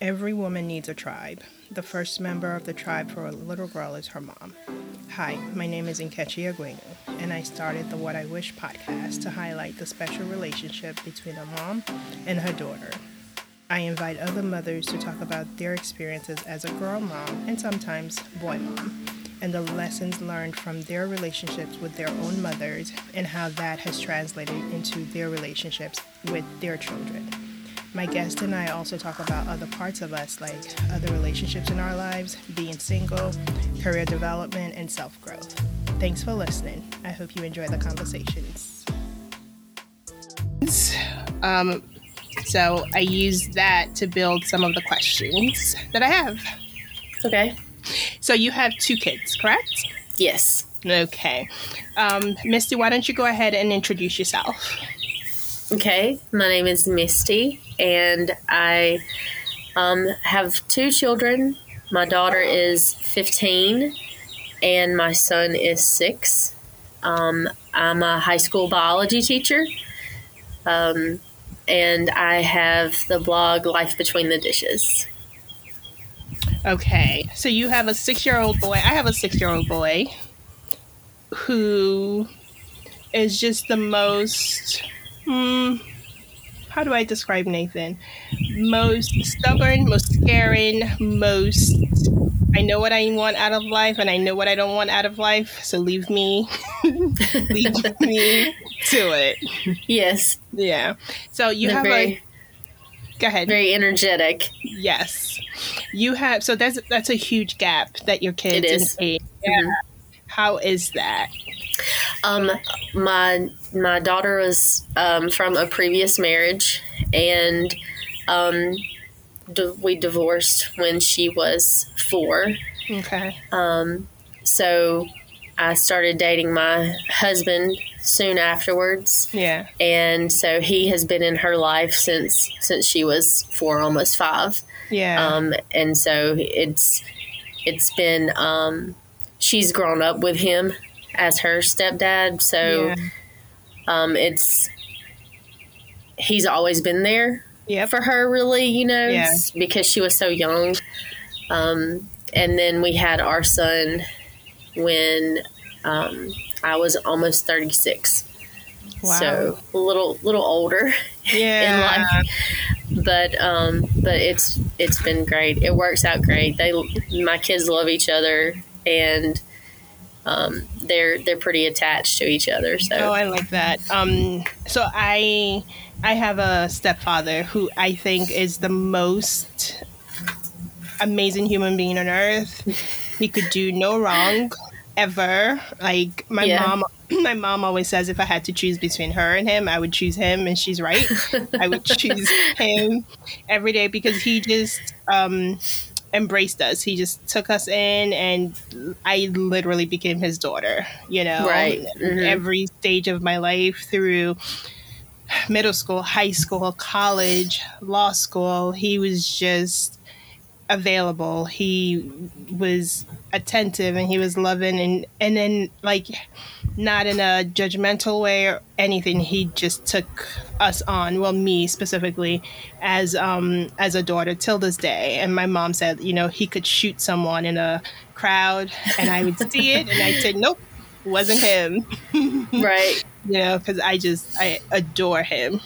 Every woman needs a tribe. The first member of the tribe for a little girl is her mom. Hi, my name is Nkechi Aguenu, and I started the What I Wish podcast to highlight the special relationship between a mom and her daughter. I invite other mothers to talk about their experiences as a girl mom and sometimes boy mom, and the lessons learned from their relationships with their own mothers and how that has translated into their relationships with their children. My guest and I also talk about other parts of us, like other relationships in our lives, being single, career development, and self growth. Thanks for listening. I hope you enjoy the conversations. Um, so I use that to build some of the questions that I have. Okay. So you have two kids, correct? Yes. Okay. Um, Misty, why don't you go ahead and introduce yourself? Okay. My name is Misty, and I um, have two children. My daughter is 15, and my son is six. Um, I'm a high school biology teacher, um, and I have the blog Life Between the Dishes. Okay. So you have a six year old boy. I have a six year old boy who is just the most. Hmm, how do I describe Nathan? Most stubborn, most scaring, most. I know what I want out of life, and I know what I don't want out of life. So leave me, leave me to it. Yes. Yeah. So you They're have very, a. Go ahead. very energetic. Yes, you have. So that's that's a huge gap that your kids It is. in age. How is that? Um, my my daughter was um, from a previous marriage, and um, d- we divorced when she was four. Okay. Um, so I started dating my husband soon afterwards, Yeah. and so he has been in her life since since she was four, almost five. Yeah. Um, and so it's it's been um, she's grown up with him as her stepdad. So yeah. um, it's he's always been there Yep. for her, really, you know, Yeah. because she was so young. Um, and then we had our son when um, I was almost thirty six. Wow. So a little little older yeah. in life. But um, but it's it's been great. It works out great. They my kids love each other and um, they're they're pretty attached to each other. So Oh, I like that. Um, so I I have a stepfather who I think is the most amazing human being on earth. He could do no wrong ever. Like my Yeah. mom my mom always says if I had to choose between her and him, I would choose him and she's right. I would choose him every day because he just um embraced us. He just took us in and I literally became his daughter, you know. Right. Mhm. Every stage of my life through middle school, high school, college, law school, he was just available. He was attentive and he was loving and and then like not in a judgmental way or anything. He just took us on, well me specifically, as um as a daughter till this day. And my mom said, you know, he could shoot someone in a crowd and I would see it and I'd say, Nope, wasn't him right. you know, because I just I adore him.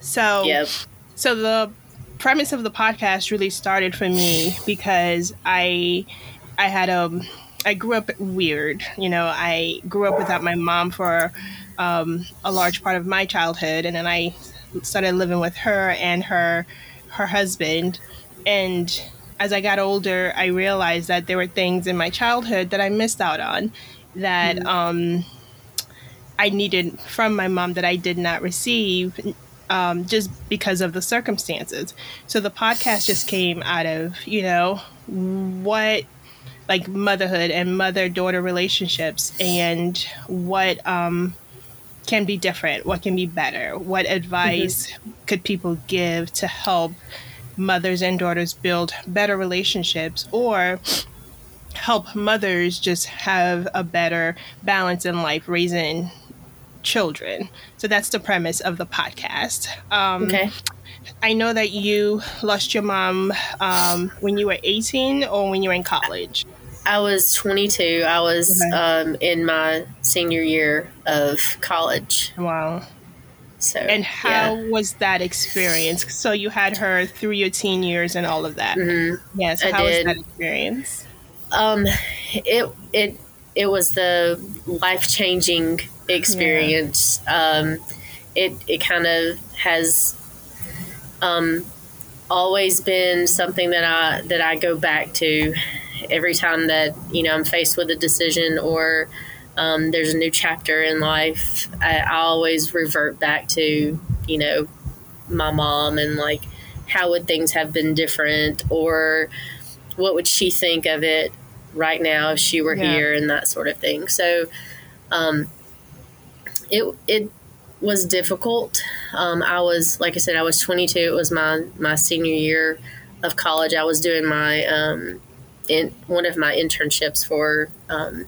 So Yep. so the premise of the podcast really started for me because I I had um I grew up weird, you know. I grew up without my mom for um, a large part of my childhood, and then I started living with her and her her husband. And as I got older, I realized that there were things in my childhood that I missed out on that um, I needed from my mom that I did not receive um, just because of the circumstances. So the podcast just came out of, you know, what like motherhood and mother daughter relationships and what um, can be different, what can be better, what advice could people give to help mothers and daughters build better relationships or help mothers just have a better balance in life raising children. So that's the premise of the podcast. Um, Okay. I know that you lost your mom um, when you were 18 or when you were in college. I was 22. I was okay. um, in my senior year of college. Wow. So, and how yeah. was that experience? So you had her through your teen years and all of that. Mm-hmm. Yeah. So how did. was that experience? Um, it it it was the life changing experience. Yeah. Um, it it kind of has um always been something that I that I go back to every time that you know I'm faced with a decision or um, there's a new chapter in life, I, I always revert back to, you know, my mom and like, how would things have been different or what would she think of it right now if she were yeah. here and that sort of thing. So, um, it, it was difficult. Um, I was, like I said, I was 22. It was my, my senior year of college. I was doing my, um, in one of my internships for, um,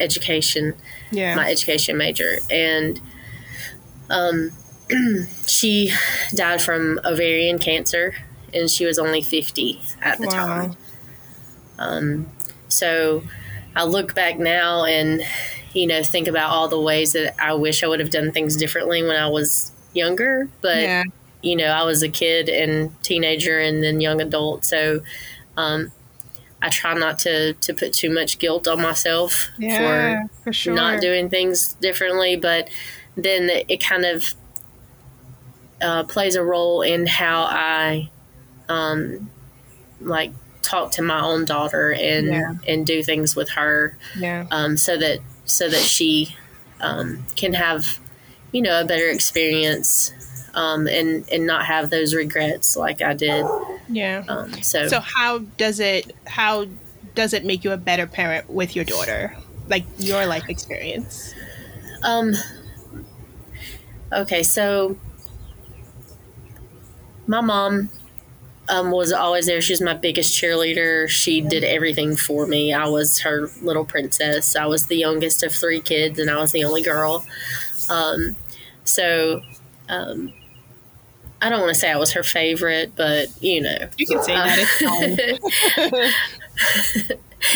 education, yeah. my education major, and um, she died from ovarian cancer, and she was only fifty at the wow. time. Um, so I look back now and you know think about all the ways that I wish I would have done things differently when I was younger, but. Yeah. You know, I was a kid and teenager and then young adult. So, um, I try not to to put too much guilt on myself yeah, for, for sure. not doing things differently, but then it kind of uh, plays a role in how I um, like talk to my own daughter and yeah. and do things with her, yeah. um, so that so that she um, can have you know a better experience um, and and not have those regrets like I did. Yeah. Um, so so how does it how does it make you a better parent with your daughter? Like your life experience. Um. Okay, so my mom um, was always there. She was my biggest cheerleader. She did everything for me. I was her little princess. I was the youngest of three kids, and I was the only girl. Um, so um, I don't want to say I was her favorite, but you know, you can say that.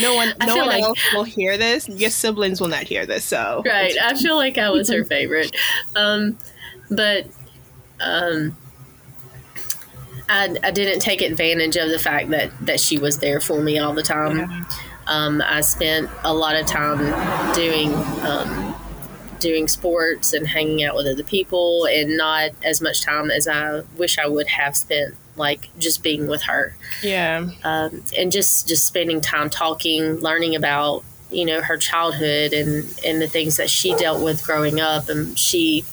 no one, no one like, else will hear this. Your siblings will not hear this. So right, I feel like I was her favorite, um, but um, I, I didn't take advantage of the fact that that she was there for me all the time. Yeah. Um, I spent a lot of time doing um, doing sports and hanging out with other people and not as much time as I wish I would have spent like just being with her. Yeah. Um, and just just spending time talking, learning about you know her childhood and and the things that she dealt with growing up and she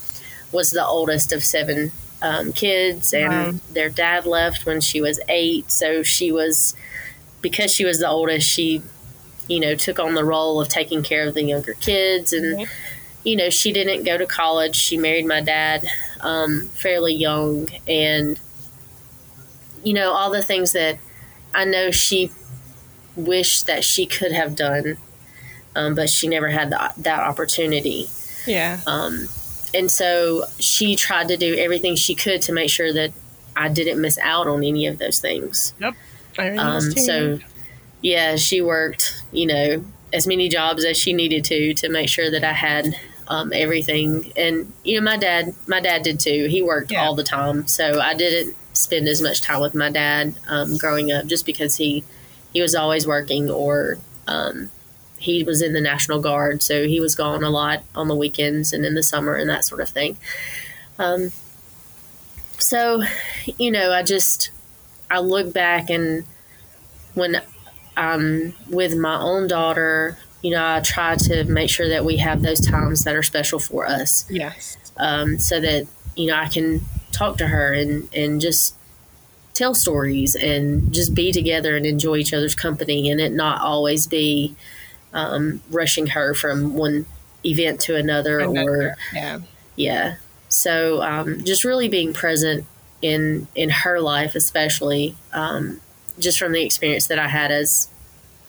was the oldest of seven um, kids and wow. their dad left when she was eight so she was because she was the oldest she you know took on the role of taking care of the younger kids and mm-hmm you know, she didn't go to college. She married my dad um, fairly young, and you know all the things that I know she wished that she could have done, um, but she never had the, that opportunity. Yeah. Um, and so she tried to do everything she could to make sure that I didn't miss out on any of those things. Yep. Um, so, yeah, she worked, you know, as many jobs as she needed to to make sure that I had um, everything. And you know, my dad, my dad did too. He worked yeah. all the time, so I didn't spend as much time with my dad um, growing up, just because he he was always working or um, he was in the National Guard, so he was gone a lot on the weekends and in the summer and that sort of thing. Um, so, you know, I just I look back and when I'm with my own daughter you know, I try to make sure that we have those times that are special for us. Yes. Um, so that, you know, I can talk to her and, and just tell stories and just be together and enjoy each other's company and it not always be um, rushing her from one event to another, another or yeah yeah so um, just really being present in in her life especially um, just from the experience that i had as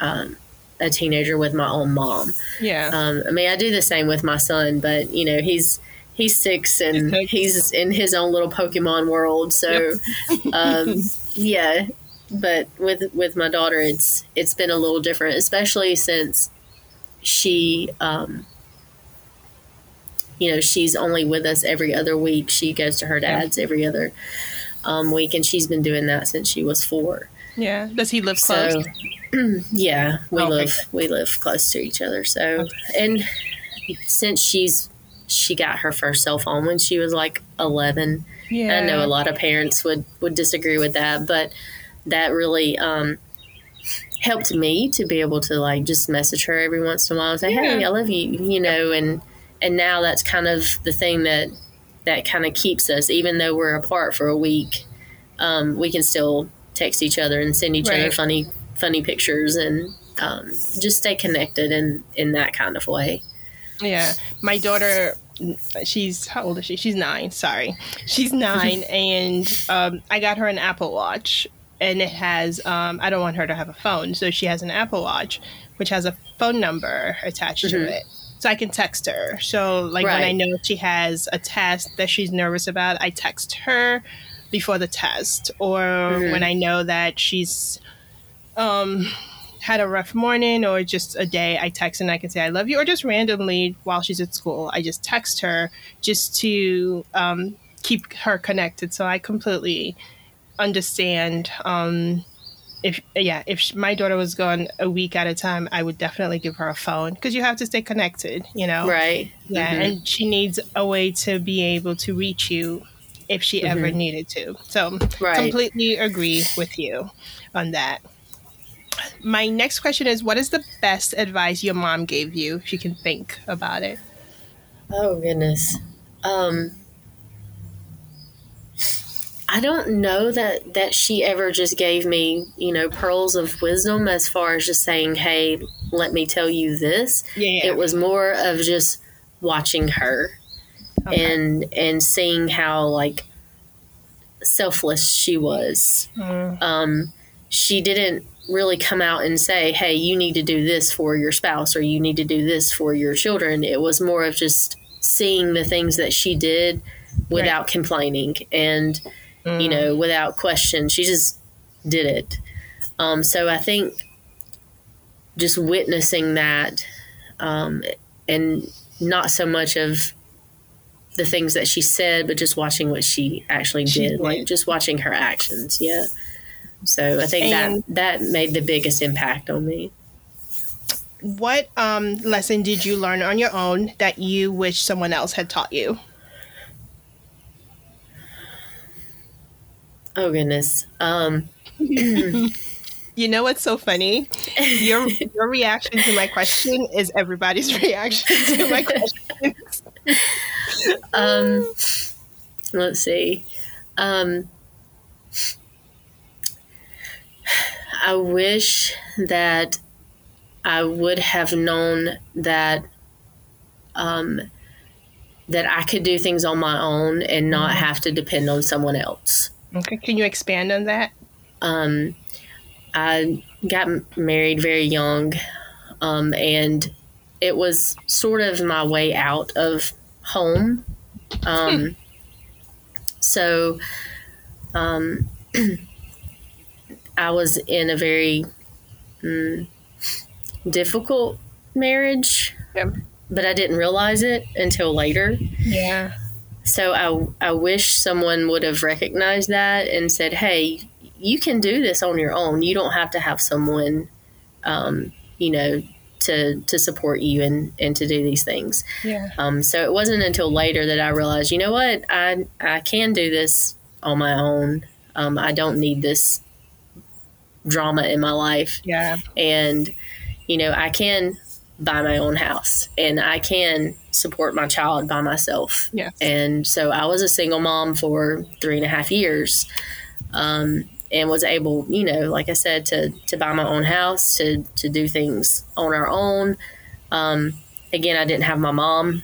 um, a teenager with my own mom. Yeah. Um, I mean, I do the same with my son, but you know, he's he's six and he's in his own little Pokemon world. So, um, yeah. But with with my daughter, it's it's been a little different, especially since she, um, you know, she's only with us every other week. She goes to her Yeah. dad's every other um, week, and she's been doing that since she was four. Yeah. Does he live close? So, yeah, we Okay, live we live close to each other. So, and since she's she got her first cell phone when she was like eleven. yeah. I know a lot of parents would would disagree with that, but that really um, helped me to be able to like just message her every once in a while and say, "Hey, I love you," you know, and and now that's kind of the thing that that kind of keeps us, even though we're apart for a week. Um, we can still text each other and send each other funny funny pictures and um, just stay connected in in that kind of way. Yeah, my daughter, she's how old is she? She's nine. Sorry, she's nine, and um, I got her an Apple Watch, and it has. Um, I don't want her to have a phone, so she has an Apple Watch, which has a phone number attached Mhm. to it, so I can text her. So, like when I know she has a test that she's nervous about, I text her before the test, or Mhm. when I know that she's um had a rough morning or just a day, I text and I can say I love you, or just randomly while she's at school, I just text her just to um, keep her connected. So I completely understand. Um, if yeah, if sh- my daughter was gone a week at a time, I would definitely give her a phone because you have to stay connected. You know, Right? yeah, Mhm. and she needs a way to be able to reach you if she ever needed to. So Right. completely agree with you on that. My next question is what is the best advice your mom gave you if you can think about it? Oh goodness. Um I don't know that that she ever just gave me, you know, pearls of wisdom as far as just saying, "Hey, let me tell you this." Yeah. It was more of just watching her Okay. and and seeing how like selfless she was. Mm, Um she didn't really come out and say, "Hey, you need to do this for your spouse or you need to do this for your children." It was more of just seeing the things that she did without complaining and you mm, know without question. She just did it. Um, so I think just witnessing that um, and not so much of the things that she said, but just watching what she actually She did, did. like just watching her actions. Yeah. So I think And- that that made the biggest impact on me. What um, lesson did you learn on your own that you wish someone else had taught you? Oh goodness. Um, You know what's so funny? Your your reaction to my question is everybody's reaction to my question. um, let's see. Um, I wish that I would have known that um, that I could do things on my own and not have to depend on someone else. Okay, can you expand on that? Um, I got married very young, um, and it was sort of my way out of home. Um, so, um, I was in a very mm, difficult marriage, Yep. but I didn't realize it until later. Yeah. So I, I wish someone would have recognized that and said, hey, you can do this on your own. You don't have to have someone, um, you know, to, to support you and, and to do these things. Yeah. Um, so it wasn't until later that I realized, you know what, I, I can do this on my own. Um, I don't need this drama in my life Yeah. and you know i can buy my own house and i can support my child by myself Yes. and so i was a single mom for three and a half years um, and was able you know like i said to to buy my own house to to do things on our own um, again i didn't have my mom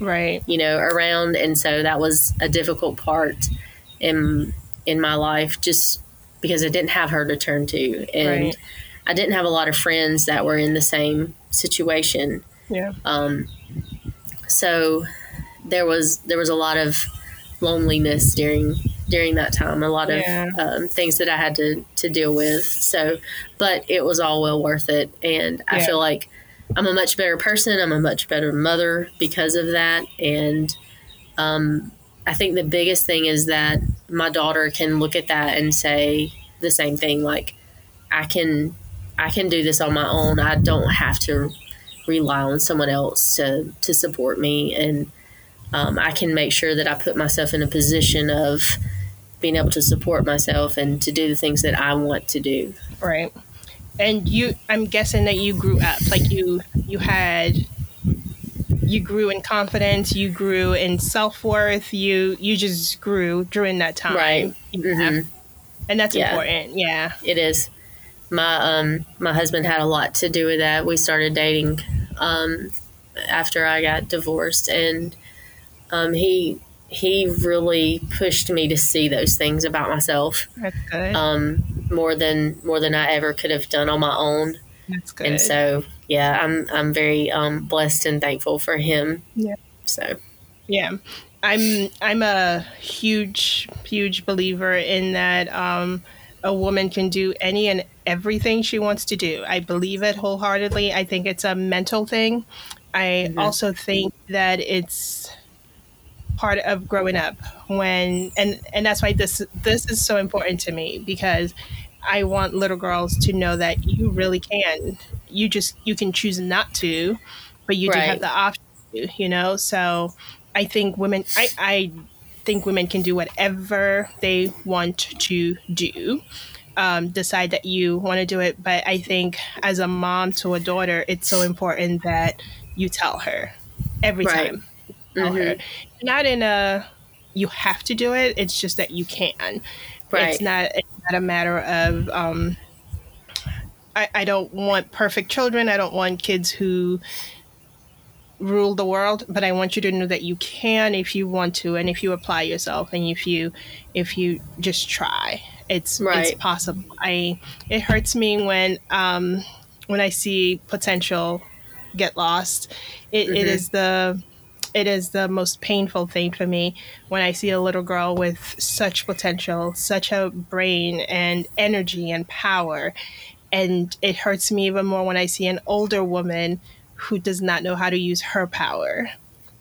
Right. you know around and so that was a difficult part in in my life just because I didn't have her to turn to and Right. I didn't have a lot of friends that were in the same situation Yeah. um, so there was there was a lot of loneliness during during that time. A lot of Yeah. um, things that I had to to deal with. So, but it was all well worth it, and I feel like I'm a much better person. I'm a much better mother because of that, and um, I think the biggest thing is that my daughter can look at that and say the same thing. Like, I can I can do this on my own. I don't have to rely on someone else to to support me and um, I can make sure that I put myself in a position of being able to support myself and to do the things that I want to do. Right. And you I'm guessing that you grew up like you you had you grew in confidence, you grew in self-worth, you you just grew during that time. Right. Mhm. And that's Yeah. important. Yeah. It is. My um my husband had a lot to do with that. We started dating um after I got divorced and um he he really pushed me to see those things about myself That's good. um more than more than I ever could have done on my own. that's good. And so yeah, I'm I'm very um blessed and thankful for him. Yeah. So Yeah. I'm I'm a huge huge believer in that um a woman can do any and everything she wants to do. I believe it wholeheartedly. I think it's a mental thing. I Mhm. also think that it's part of growing up when and and that's why this this is so important to me because I want little girls to know that you really can. You just you can choose not to, but you do have the option to, you know? So I think women I, I think women can do whatever they want to do. Um, decide that you want to do it, but I think as a mom to a daughter, it's so important that you tell her every Right. time. Her. Not in a you have to do it. It's just that you can. Right. It's not. It's not a matter of. Um, I, I don't want perfect children. I don't want kids who rule the world. But I want you to know that you can if you want to, and if you apply yourself, and if you if you just try, it's Right. it's possible. I it hurts me when um, when I see potential get lost. It, it Mhm. is the it is the most painful thing for me when I see a little girl with such potential, such a brain and energy and power. And it hurts me even more when I see an older woman who does not know how to use her power.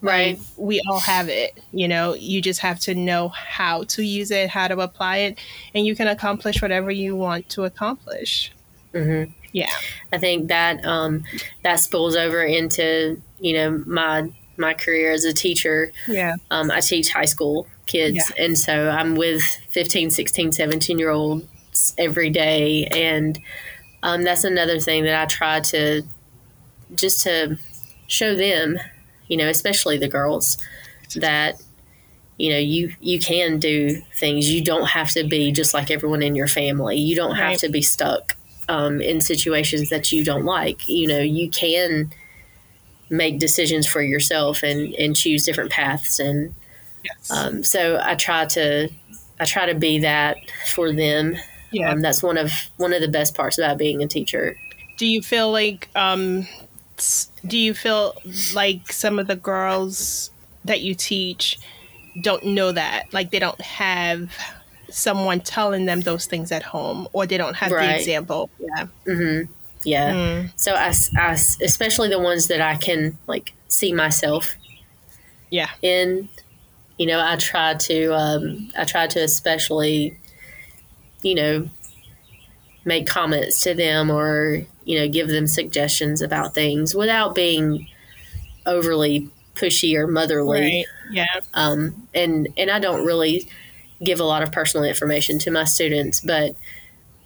Right. We all have it, you know, you just have to know how to use it, how to apply it, and you can accomplish whatever you want to accomplish. hmm Yeah. I think that um, that spills over into you know my my career as a teacher. Yeah. Um, I teach high school kids, and so I'm with 15, 16, 17 year olds every day, and um, that's another thing that I try to just to show them, you know, especially the girls, that you know you you can do things. You don't have to be just like everyone in your family. You don't have to be stuck um, in situations that you don't like. You know, you can make decisions for yourself and and choose different paths and Yes. um, so I try to I try to be that for them. yeah. Um, that's one of one of the best parts about being a teacher. do you feel like um do you feel like some of the girls that you teach don't know that like they don't have someone telling them those things at home or they don't have the example yeah hmm Yeah. Mm, So I especially the ones that I can like see myself yeah in. You know, I try to um, I try to especially, you know, make comments to them or you know give them suggestions about things without being overly pushy or motherly. right yeah um, and and I don't really give a lot of personal information to my students, but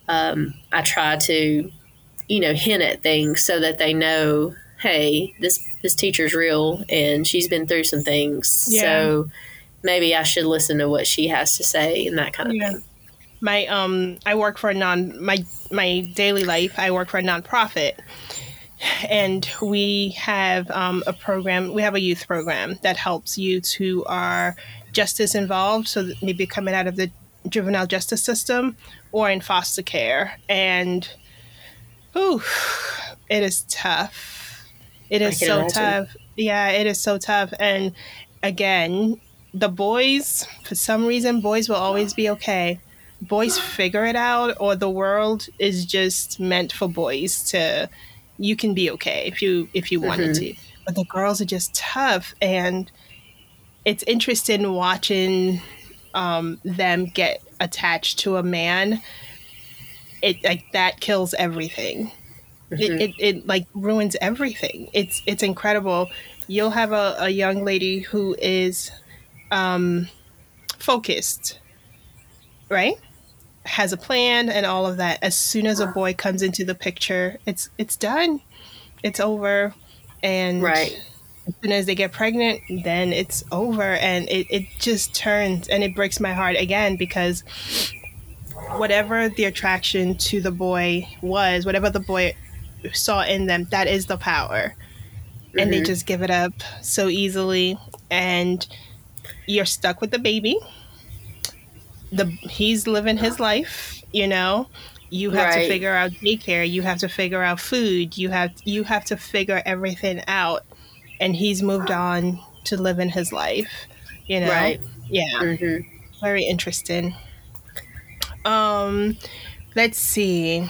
um, I try to, you know, hint at things so that they know, hey, this this teacher's real and she's been through some things, Yeah. so maybe I should listen to what she has to say and that kind of Yeah. thing. my um i work for a non my my daily life i work for a nonprofit and we have um, a program we have a youth program that helps youths who are justice involved so maybe coming out of the juvenile justice system or in foster care and ooh, it is tough it is so imagine. tough yeah it is so tough and again, the boys, for some reason, boys will always be okay. Boys figure it out, or the world is just meant for boys to. You can be okay if you if you wanted Mhm. to, but the girls are just tough, and it's interesting watching um, them get attached to a man. It like that kills everything. Mhm. it, it, it like ruins everything. It's it's incredible. You'll have a, a young lady who is um focused right? Has a plan and all of that. As soon as a boy comes into the picture it's it's done. It's over. And Right. as soon as they get pregnant then it's over. And it, it just turns and it breaks my heart again because whatever the attraction to the boy was whatever the boy saw in them that is the power. And they Mhm. just give it up so easily. And you're stuck with the baby. The he's living his life you know? You have to figure out daycare. You have to figure out food. You have you have to figure everything out. And he's moved on to living his life you know? Right. yeah. Mhm. very interesting um let's see.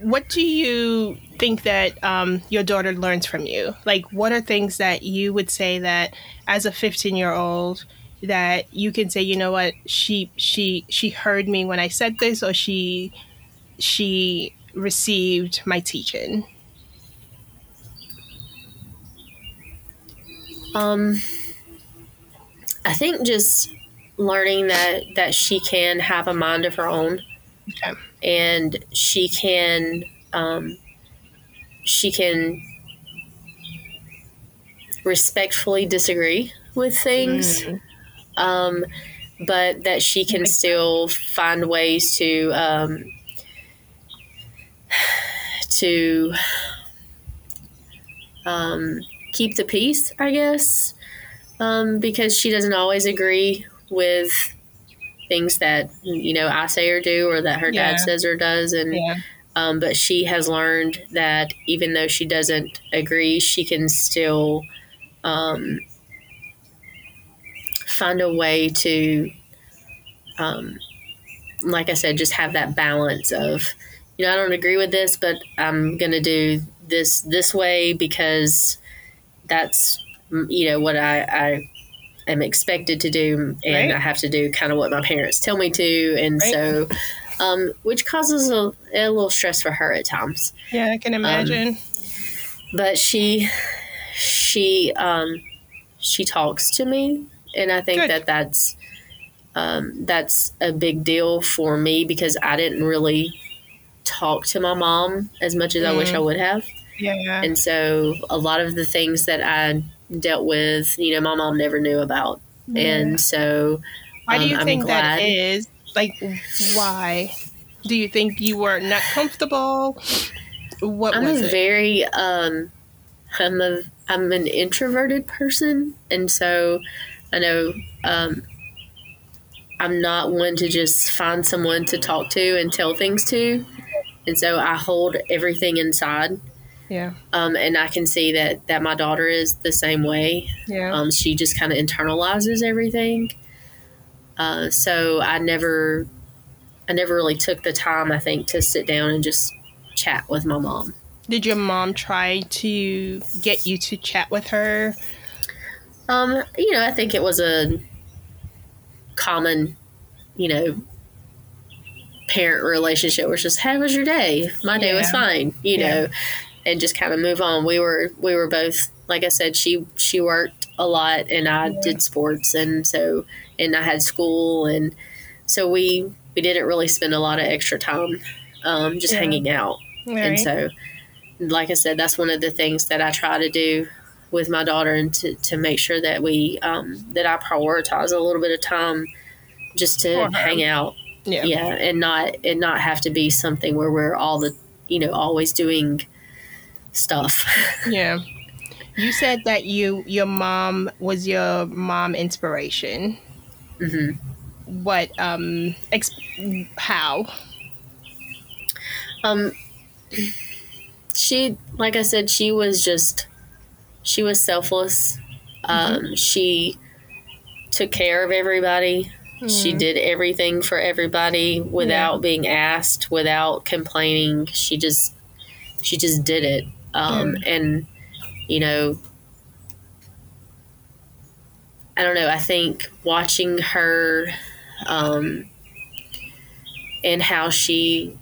What do you think that um, your daughter learns from you? Like what are things that you would say that as a 15 year old that you can say you know what? She she she heard me when i said this or she she received my teaching? Um, I think just learning that that she can have a mind of her own, okay. And she can um, she can respectfully disagree with things, Mm, um, but that she can still find ways to um, to um, keep the peace, I guess, um, because she doesn't always agree with things that you know I say or do, or that her Yeah. dad says or does, and yeah um, but she has learned that even though she doesn't agree, she can still um, find a way to, um, like I said, just have that balance of, you know, I don't agree with this, but I'm going to do this this way because that's, you know, what I, I am expected to do, and Right. I have to do kind of what my parents tell me to, and Right. so um, which causes a, a little stress for her at times. yeah i can imagine But she, she, um, she talks to me, and I think Good. that that's um, that's a big deal for me because I didn't really talk to my mom as much as I wish Mm. I would have, yeah and so a lot of the things that I dealt with, you know, my mom never knew about, and so Why do Um, you I'm think glad. that is? Like, why? Do you think you were not comfortable? What was I'm was a it? very um I'm a I'm an introverted person and so I know um I'm not one to just find someone to talk to and tell things to. And so I hold everything inside. Yeah, Um, and I can see that, that my daughter is the same way. yeah, Um, she just kind of internalizes everything. Uh, so I never, I never really took the time, I think, to sit down and just chat with my mom. Did your mom try to get you to chat with her? Um, you know, I think it was a common, you know, parent relationship where it's just, how was your day? My day was fine, you Yeah. know, and just kind of move on. We were we were both like I said, she she worked a lot and I Yeah. did sports and so and I had school and so we we didn't really spend a lot of extra time um, just Yeah. hanging out. And so, like I said, that's one of the things that I try to do with my daughter and to, to make sure that we, um, that I prioritize a little bit of time just to hang out. yeah. Yeah. And not, and not have to be something where we're all the, you know, always doing stuff. Yeah. You said that you your mom was your mom inspiration. hmm What um ex- how? Um, she, like I said, she was just, she was selfless Um, she took care of everybody. She Mm. did everything for everybody without Yeah. being asked, without complaining. She just she just did it. Um, And you know, I don't know. I think watching her um, and how she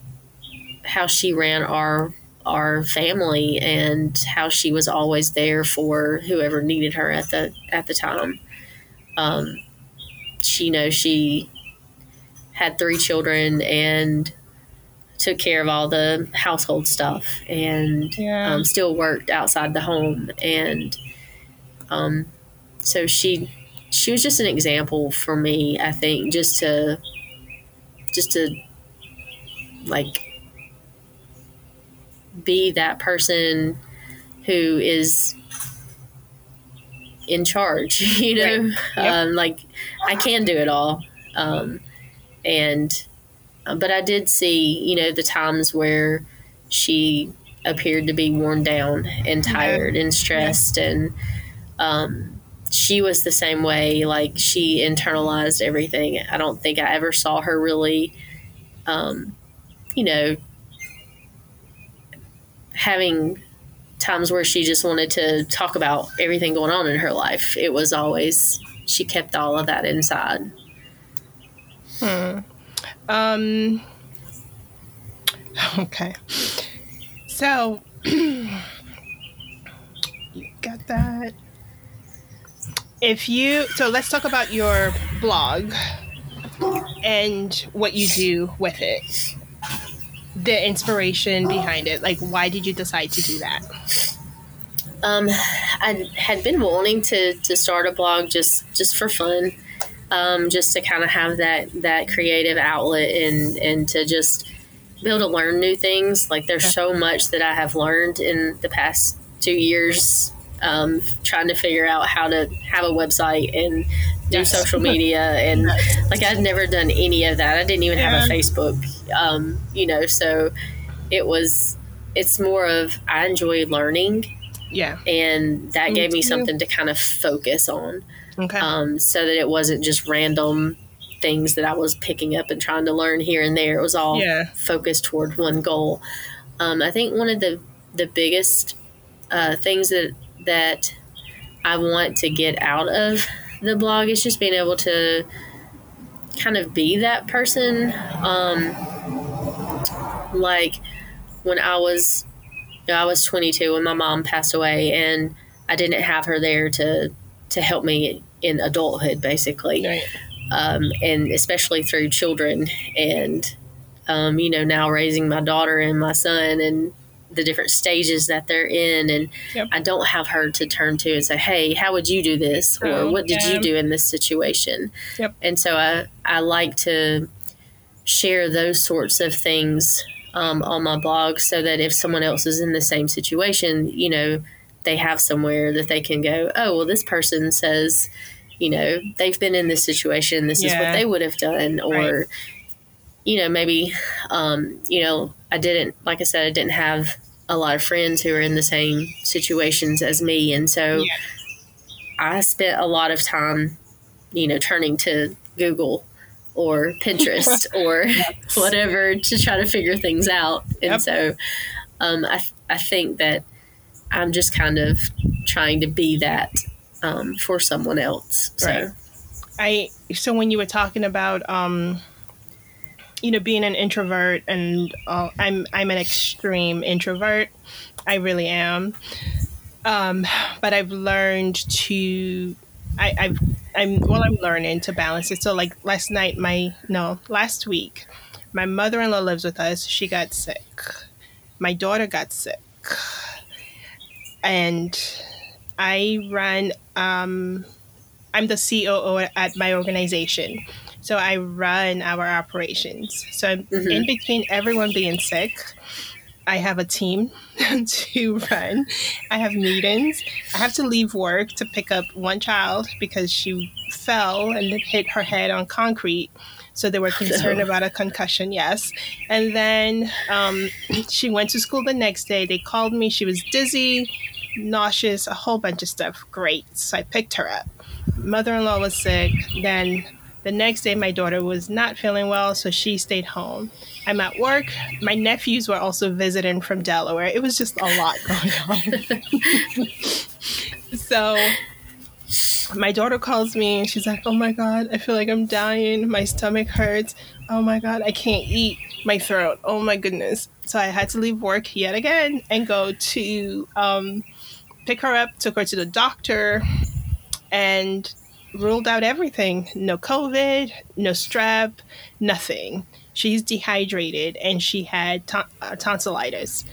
how she ran our our family and how she was always there for whoever needed her at the at the time. Um, she you know she had three children and took care of all the household stuff and Yeah. um, still worked outside the home and um, so she she was just an example for me i think just to just to like be that person who is in charge you know Right. Yep. um, like i can do it all um, and but i did see you know the times where she appeared to be worn down and tired and stressed and um, she was the same way like she internalized everything. I don't think i ever saw her really um, you know having times where she just wanted to talk about everything going on in her life. It was always she kept all of that inside Um. Okay. So you got that. If you so, let's talk about your blog and what you do with it. The inspiration behind it. Like, why did you decide to do that? Um, I had been wanting to, to start a blog just just for fun, um, just to kind of have that that creative outlet and and to just be able to learn new things. Like there's so much that I have learned in the past two years, um, trying to figure out how to have a website and do Yes. social media and like I'd never done any of that. I didn't even have a Facebook, um, you know. So it was. It's more of I enjoy learning Yeah. and that Me gave me too. something to kind of focus on Okay. um, so that it wasn't just random things that i was picking up and trying to learn here and there it was all Yeah. focused toward one goal um, i think one of the the biggest uh, things that that i want to get out of the blog is just being able to kind of be that person um, like when i was you know, I was 22 when my mom passed away, and I didn't have her there to to help me in adulthood, basically, Right. um, and especially through children, and um, you know now raising my daughter and my son and the different stages that they're in, and Yep. I don't have her to turn to and say, "Hey, how would you do this?" or Oh, "What did yeah. you do in this situation?" Yep. And so I I like to share those sorts of things um, on my blog so that if someone else is in the same situation, you know, they have somewhere that they can go, oh, well, this person says, you know, they've been in this situation. This is what they would have done. Or, Right. you know, maybe, um, you know, I didn't, like I said, I didn't have a lot of friends who are in the same situations as me. And so Yeah. I spent a lot of time, you know, turning to Google or Pinterest or whatever to try to figure things out. And Yep. so um, I, I think that I'm just kind of trying to be that um, for someone else. So, Right. I so when you were talking about um you know being an introvert and uh, I'm I'm an extreme introvert. I really am. Um but I've learned to I I've I'm well I'm learning to balance it. So like last night my no, last week my mother-in-law lives with us. She got sick. My daughter got sick. And I run um I'm the COO at my organization. So I run our operations. So Mhm. in between everyone being sick, I have a team to run. I have meetings. I have to leave work to pick up one child because she fell and hit her head on concrete. So they were concerned about a concussion, yes. And then um, she went to school the next day. They called me. She was dizzy. nauseous, a whole bunch of stuff. Great. So I picked her up. Mother in law was sick. Then the next day, my daughter was not feeling well, so she stayed home. I'm at work. My nephews were also visiting from Delaware. It was just a lot going on. so my daughter calls me and she's like, Oh my God, I feel like I'm dying. My stomach hurts. Oh my God, I can't eat. My throat. Oh my goodness. So I had to leave work yet again and go to um, pick her up, took her to the doctor, and ruled out everything no COVID, no strep, nothing. She's dehydrated and she had ton- uh, tonsillitis.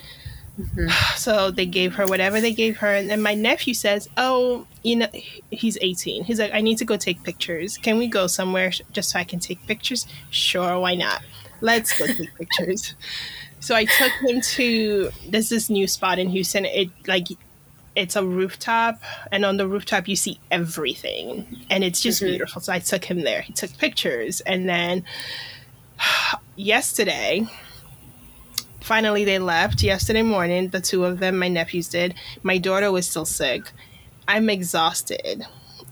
Mm-hmm. So they gave her whatever they gave her. And then my nephew says, Oh, you know, he's 18. He's like, I need to go take pictures. Can we go somewhere just so I can take pictures? Sure, why not? Let's go take pictures. So I took him to there's this new spot in Houston. It like it's a rooftop, and on the rooftop you see everything, and it's just mm-hmm. beautiful. So I took him there. He took pictures, and then yesterday finally they left yesterday morning the two of them my nephews did. My daughter was still sick. I'm exhausted.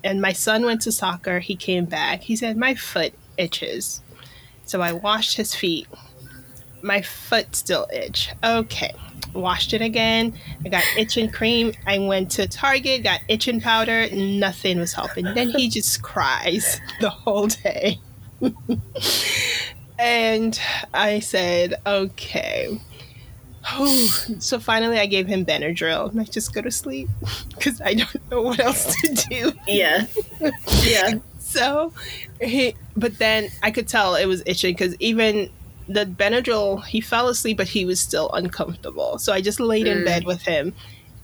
And my son went to soccer. He came back. He said my foot itches. So i washed his feet. My foot still itch. Okay washed it again. I got itching cream. I went to target got itching powder. Nothing was helping. Then he just cries the whole day and I said, okay. so finally, I gave him Benadryl. And I just go to sleep because I don't know what else to do. Yeah. Yeah. so, he, but then I could tell it was itching because even the Benadryl, he fell asleep, but he was still uncomfortable. So I just laid mm. in bed with him.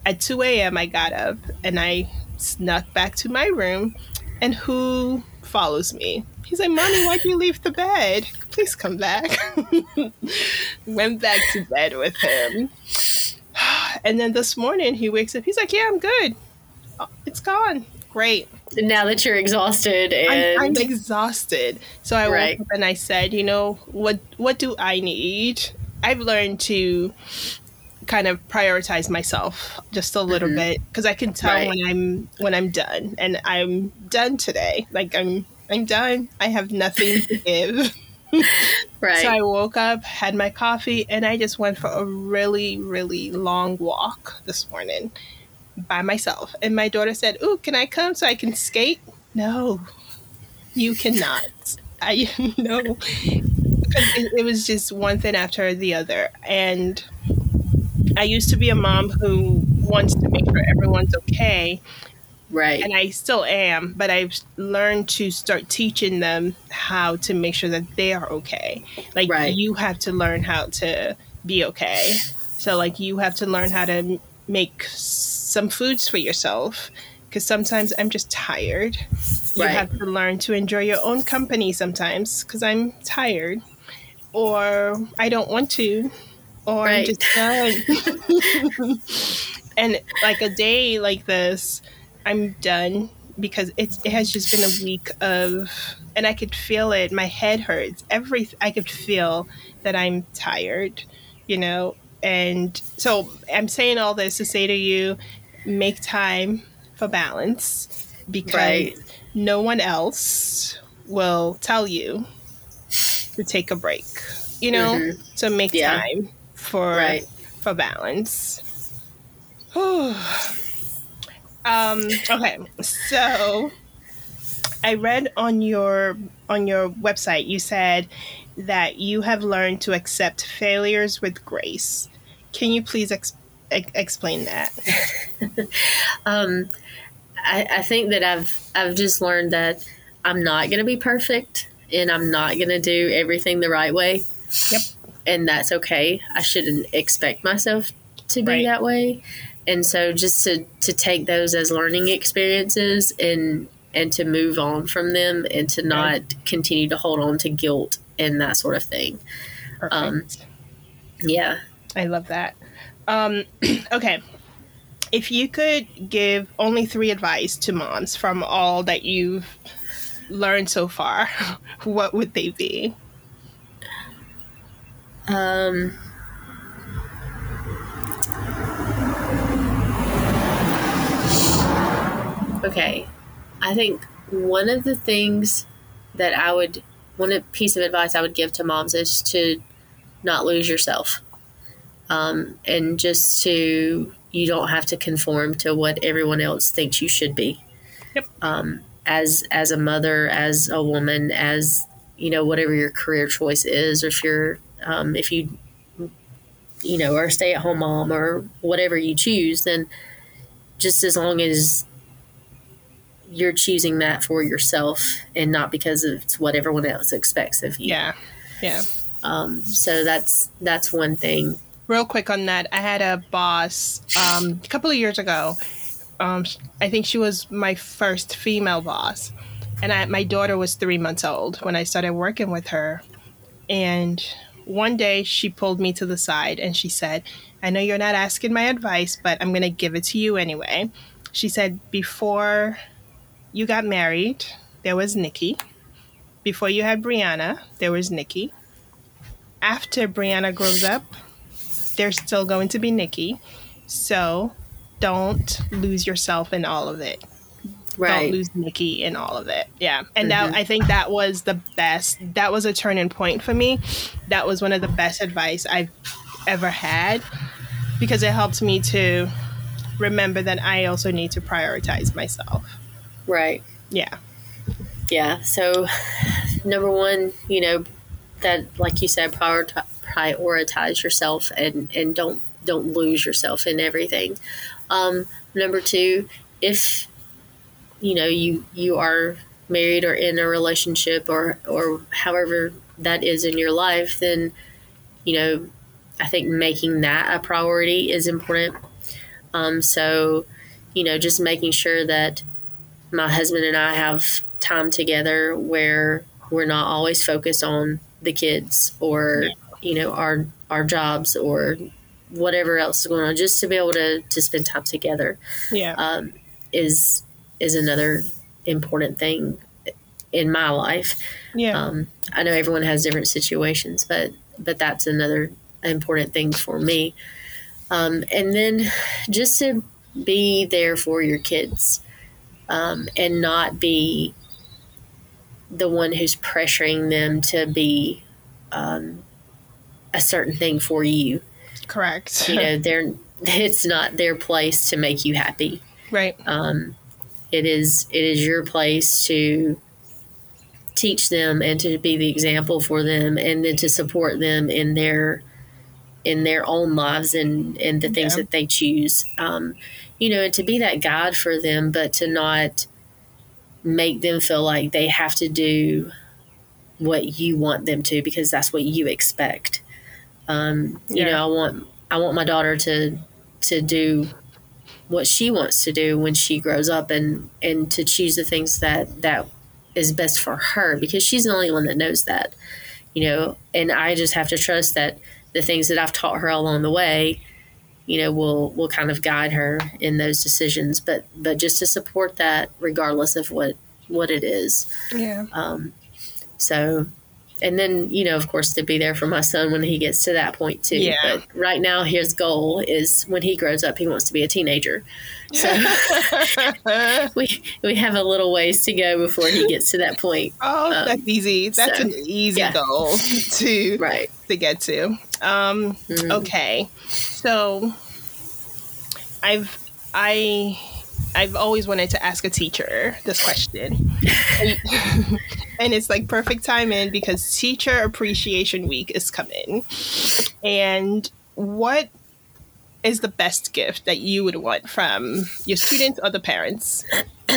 At 2 a.m., I got up and I snuck back to my room. And who follows me? He's like, Mommy, why'd you leave the bed? Please come back. Went back to bed with him. And then this morning he wakes up. He's like, Yeah, I'm good. Oh, it's gone. Great. Now that you're exhausted and I'm, I'm exhausted. So I right. woke up and I said, you know, what what do I need? I've learned to kind of prioritize myself just a little mm-hmm. bit because I can tell right. when I'm when I'm done and I'm done today. Like I'm I'm done. I have nothing to give. right. So I woke up, had my coffee, and I just went for a really, really long walk this morning by myself. And my daughter said, Ooh, can I come so I can skate? No, you cannot. I know. It, it was just one thing after the other. And I used to be a mom who wants to make sure everyone's okay. Right. And I still am, but I've learned to start teaching them how to make sure that they are okay. Like right. you have to learn how to be okay. So like you have to learn how to make some foods for yourself because sometimes I'm just tired. You right. have to learn to enjoy your own company sometimes because I'm tired or I don't want to or right. I'm just done. and like a day like this, I'm done because it's it has just been a week of and I could feel it. My head hurts. Every I could feel that I'm tired, you know. And so I'm saying all this to say to you, make time for balance because right. no one else will tell you to take a break. You know, mm-hmm. so make yeah. time for right. for balance. Um, okay, so I read on your on your website you said that you have learned to accept failures with grace. Can you please ex- ex- explain that? um, I, I think that I've I've just learned that I'm not going to be perfect and I'm not going to do everything the right way. Yep. And that's okay. I shouldn't expect myself to be right. that way and so just to to take those as learning experiences and and to move on from them and to not right. continue to hold on to guilt and that sort of thing Perfect. um yeah i love that um okay if you could give only three advice to moms from all that you've learned so far what would they be um Okay. I think one of the things that I would, one piece of advice I would give to moms is to not lose yourself. Um, and just to, you don't have to conform to what everyone else thinks you should be. Yep. Um, as, as a mother, as a woman, as, you know, whatever your career choice is, or if you're, um, if you, you know, are a stay at home mom or whatever you choose, then just as long as you're choosing that for yourself and not because it's what everyone else expects of you. Yeah. Yeah. Um, so that's that's one thing. Real quick on that, I had a boss um, a couple of years ago. Um, I think she was my first female boss, and I, my daughter was three months old when I started working with her. And one day she pulled me to the side and she said, "I know you're not asking my advice, but I'm going to give it to you anyway." She said, "Before you got married, there was Nikki. Before you had Brianna, there was Nikki. After Brianna grows up, there's still going to be Nikki. So don't lose yourself in all of it. Right. Don't lose Nikki in all of it. Yeah. And that I think that was the best. That was a turning point for me. That was one of the best advice I've ever had because it helped me to remember that I also need to prioritize myself. Right. Yeah. Yeah. So, number one, you know, that like you said, prioritize, prioritize yourself and and don't don't lose yourself in everything. Um, number two, if you know you you are married or in a relationship or or however that is in your life, then you know I think making that a priority is important. Um, so you know just making sure that my husband and I have time together where we're not always focused on the kids or yeah. you know our our jobs or whatever else is going on just to be able to to spend time together yeah um, is is another important thing in my life yeah um, i know everyone has different situations but but that's another important thing for me um, and then just to be there for your kids um, and not be the one who's pressuring them to be um, a certain thing for you. Correct. You know, they're it's not their place to make you happy. Right. Um, it is it is your place to teach them and to be the example for them and then to support them in their in their own lives and and the things yeah. that they choose um, you know and to be that guide for them but to not make them feel like they have to do what you want them to because that's what you expect um, you yeah. know i want i want my daughter to to do what she wants to do when she grows up and and to choose the things that that is best for her because she's the only one that knows that you know? And i just have to trust that the things that i've taught her along the way you know will will kind of guide her in those decisions. But but just to support that regardless of what what it is. Yeah. Um so and then you know of course to be there for my son when he gets to that point too. Yeah. but right now his goal is when he grows up he wants to be a teenager. So we we have a little ways to go before he gets to that point. Oh um, that's easy. That's so, an easy yeah. goal to right. to get to. Um mm-hmm. okay. So i've i I've always wanted to ask a teacher this question. and it's like perfect timing because Teacher Appreciation Week is coming. And what is the best gift that you would want from your students or the parents?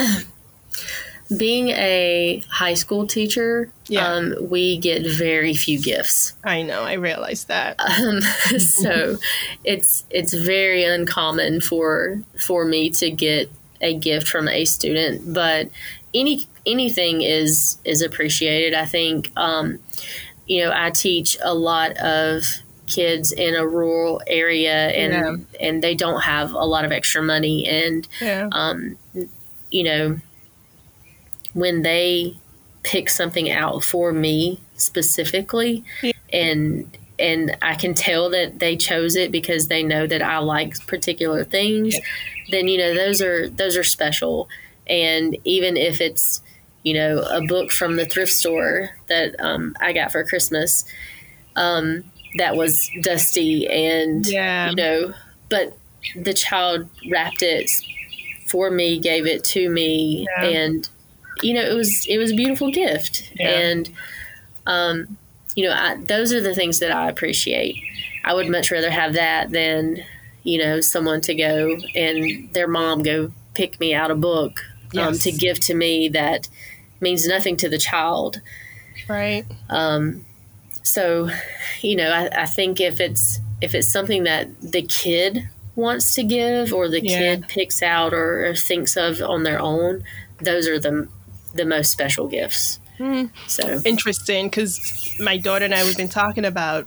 Being a high school teacher, yeah. um, we get very few gifts. I know, I realize that. Um, so it's it's very uncommon for for me to get a gift from a student, but any anything is is appreciated. I think um, you know I teach a lot of kids in a rural area and yeah. and they don't have a lot of extra money and yeah. um, you know when they pick something out for me specifically yeah. and and I can tell that they chose it because they know that I like particular things then you know those are those are special and even if it's you know a book from the thrift store that um, I got for Christmas um, that was dusty and Yeah. you know, but the child wrapped it for me, gave it to me, Yeah. and you know it was it was a beautiful gift, Yeah. and um, you know I, those are the things that I appreciate. I would much rather have that than you know someone to go and their mom go pick me out a book um, to give to me that means nothing to the child. Right. Um, so, you know, I, I think if it's if it's something that the kid wants to give or the Yeah. kid picks out or, or thinks of on their own, those are the the most special gifts. Hmm. So, Interesting, because my daughter and I we've been talking about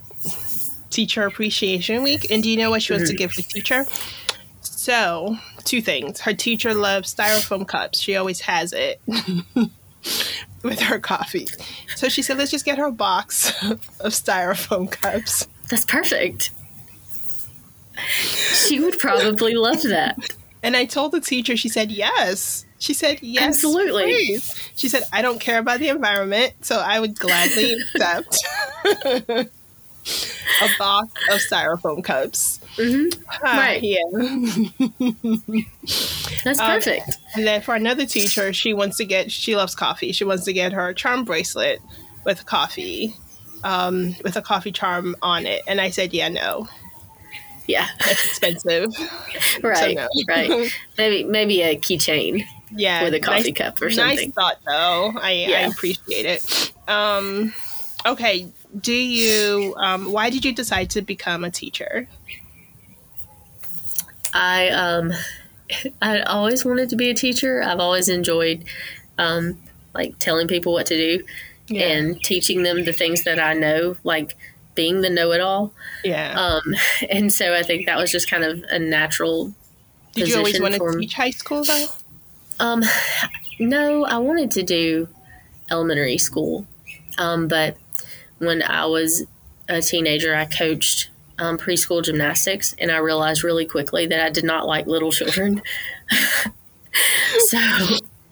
Teacher Appreciation Week, and do you know what she wants to give her teacher? So, two things. Her teacher loves styrofoam cups. She always has it with her coffee. So she said, let's just get her a box of styrofoam cups. that's perfect. She would probably love that. And I told the teacher, she said, yes. She said, yes. Absolutely. please." She said, I don't care about the environment, so I would gladly accept a box of styrofoam cups. hmm Ah, Right. Yeah. That's Um, perfect. And then for another teacher, she wants to get, she loves coffee. She wants to get her charm bracelet with coffee, um, with a coffee charm on it. And I said, yeah, no, yeah. it's expensive. Right. no. right. Maybe maybe a keychain Yeah. with a coffee nice, cup or something. Nice thought, though. I, I appreciate it. Um, okay. Do you, um, why did you decide to become a teacher? I um I always wanted to be a teacher. I've always enjoyed um like telling people what to do and teaching them the things that I know, like being the know-it-all. yeah. Um and so I think that was just kind of a natural did you always want to for teach high school, though? um no, I wanted to do elementary school. Um but when I was a teenager, I coached um, preschool gymnastics, and I realized really quickly that I did not like little children. so,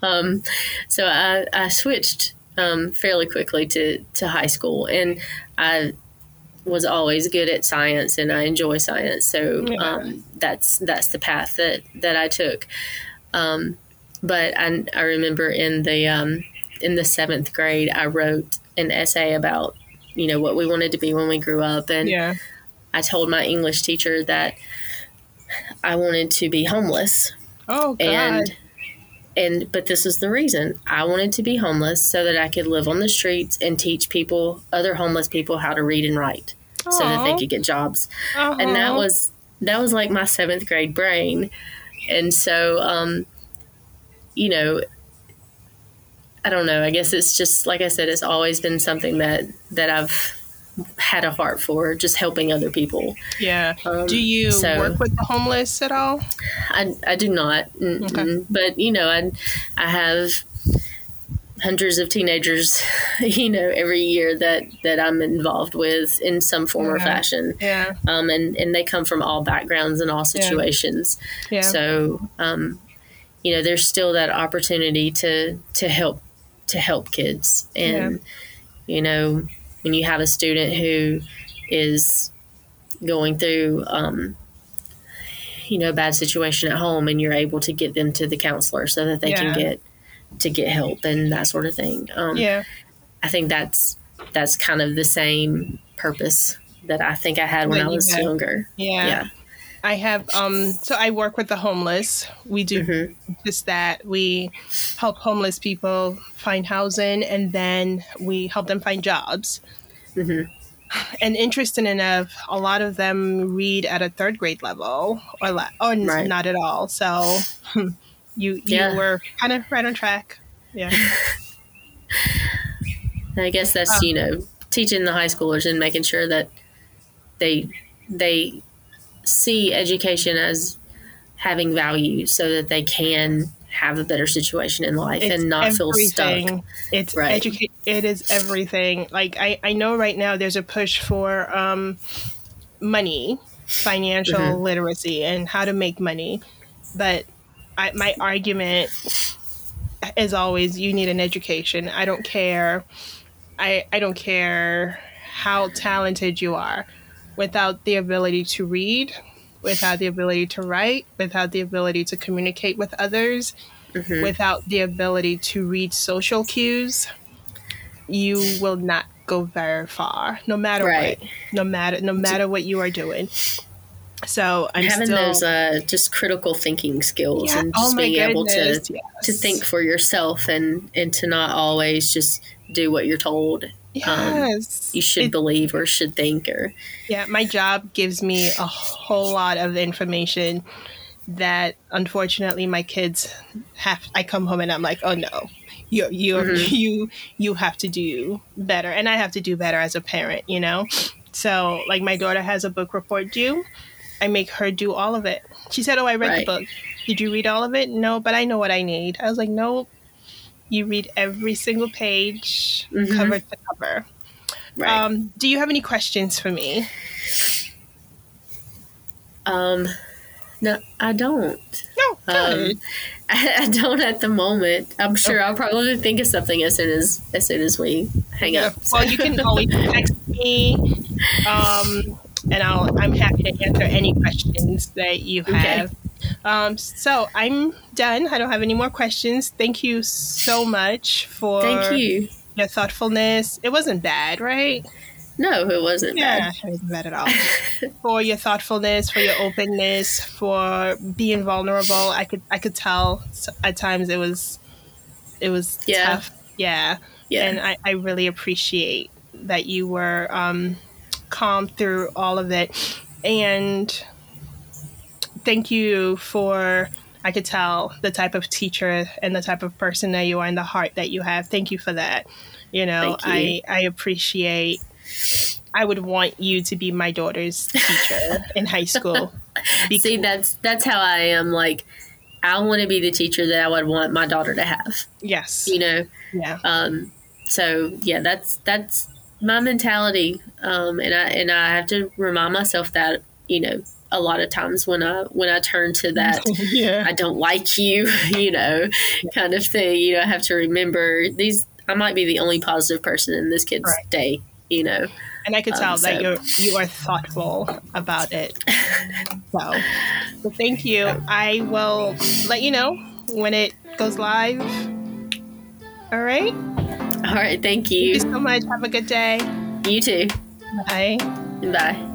um, so I, I switched um, fairly quickly to, to high school, and I was always good at science, and I enjoy science. So Yeah. um, that's that's the path that that I took. Um, but I, I remember in the um, in the seventh grade, I wrote an essay about you know what we wanted to be when we grew up, and Yeah. I told my English teacher that I wanted to be homeless Oh, God. and and but this was the reason I wanted to be homeless so that I could live on the streets and teach people other homeless people how to read and write so that they could get jobs Uh-huh. and that was that was like my seventh grade brain and so um you know I don't know I guess it's just like I said it's always been something that that I've had a heart for just helping other people Yeah. Um, Do you so- work with the homeless at all? I, I do not, Okay. but you know, I I have hundreds of teenagers, you know, every year that that I'm involved with in some form or fashion, Yeah. um, and and they come from all backgrounds and all situations. Yeah. So, um, you know, there's still that opportunity to to help to help kids, and you know, when you have a student who is going through um, you know a bad situation at home and you're able to get them to the counselor so that they Yeah. can get to get help and that sort of thing um, yeah. i think that's that's kind of the same purpose that i think i had when That i you was had. younger Yeah. yeah I have um so I work with the homeless. We do Mhm. just that. We help homeless people find housing and then we help them find jobs. Mhm. And interesting enough, a lot of them read at a third grade level or, la- or Right. not at all. So you you Yeah. were kind of right on track. Yeah. I guess that's Um, you know teaching the high schoolers and making sure that they they see education as having value so that they can have a better situation in life and not feel stuck. It's Right. educate. It is everything. Like I, I know right now there's a push for um, money, financial Mhm. literacy, and how to make money. But I, my argument as always, you need an education. I don't care. I I don't care how talented you are, without the ability to read, without the ability to write, without the ability to communicate with others, mm-hmm. without the ability to read social cues, you will not go very far, no matter right. what. No matter no matter what you are doing. So I'm having still, those uh, just critical thinking skills yeah, and just oh being able to yes. to think for yourself and and to not always just do what you're told. Um, yes, um, you should it, believe or should think or. Yeah, my job gives me a whole lot of information that unfortunately my kids have. I come home and I'm like, oh no, you you mm-hmm. you you have to do better, and I have to do better as a parent. You know, so like my daughter has a book report due I make her do all of it. She said, "Oh, I read right. the book. Did you read all of it?" No, but I know what I need. I was like, "No, you read every single page, mm-hmm. cover to cover." Right. Um, do you have any questions for me? Um, no, I don't. No, um, I, I, don't at the moment. I'm sure okay. I'll probably think of something as soon as as soon as we hang yeah. up. So. Well, you can always text me. Um, and I'll, I'm happy to answer any questions that you have. Okay. Um, so I'm done. I don't have any more questions. Thank you so much for Thank you. your thoughtfulness. It wasn't bad, right? No, it wasn't yeah, bad. it wasn't bad at all. for your thoughtfulness, for your openness, for being vulnerable. I could I could tell at times it was it was yeah. tough. Yeah. Yeah. And I, I really appreciate that you were um, calm through all of it. And thank you for I could tell the type of teacher and the type of person that you are and the heart that you have. Thank you for that. You know, you. I I appreciate I would want you to be my daughter's teacher in high school. See, that's that's how I am like I want to be the teacher that I would want my daughter to have. Yes. You know. Yeah. Um so yeah, that's that's my mentality, um, and I and I have to remind myself that you know a lot of times when I when I turn to that yeah. I don't like you, you know, kind of thing. You know, I have to remember these. I might be the only positive person in this kid's right. day, you know. And I could tell um, so. that you're you are thoughtful about it. so, so thank you. I will let you know when it goes live. All right. All right. Thank you. Thank you so much. Have a good day. You too. Bye. Bye.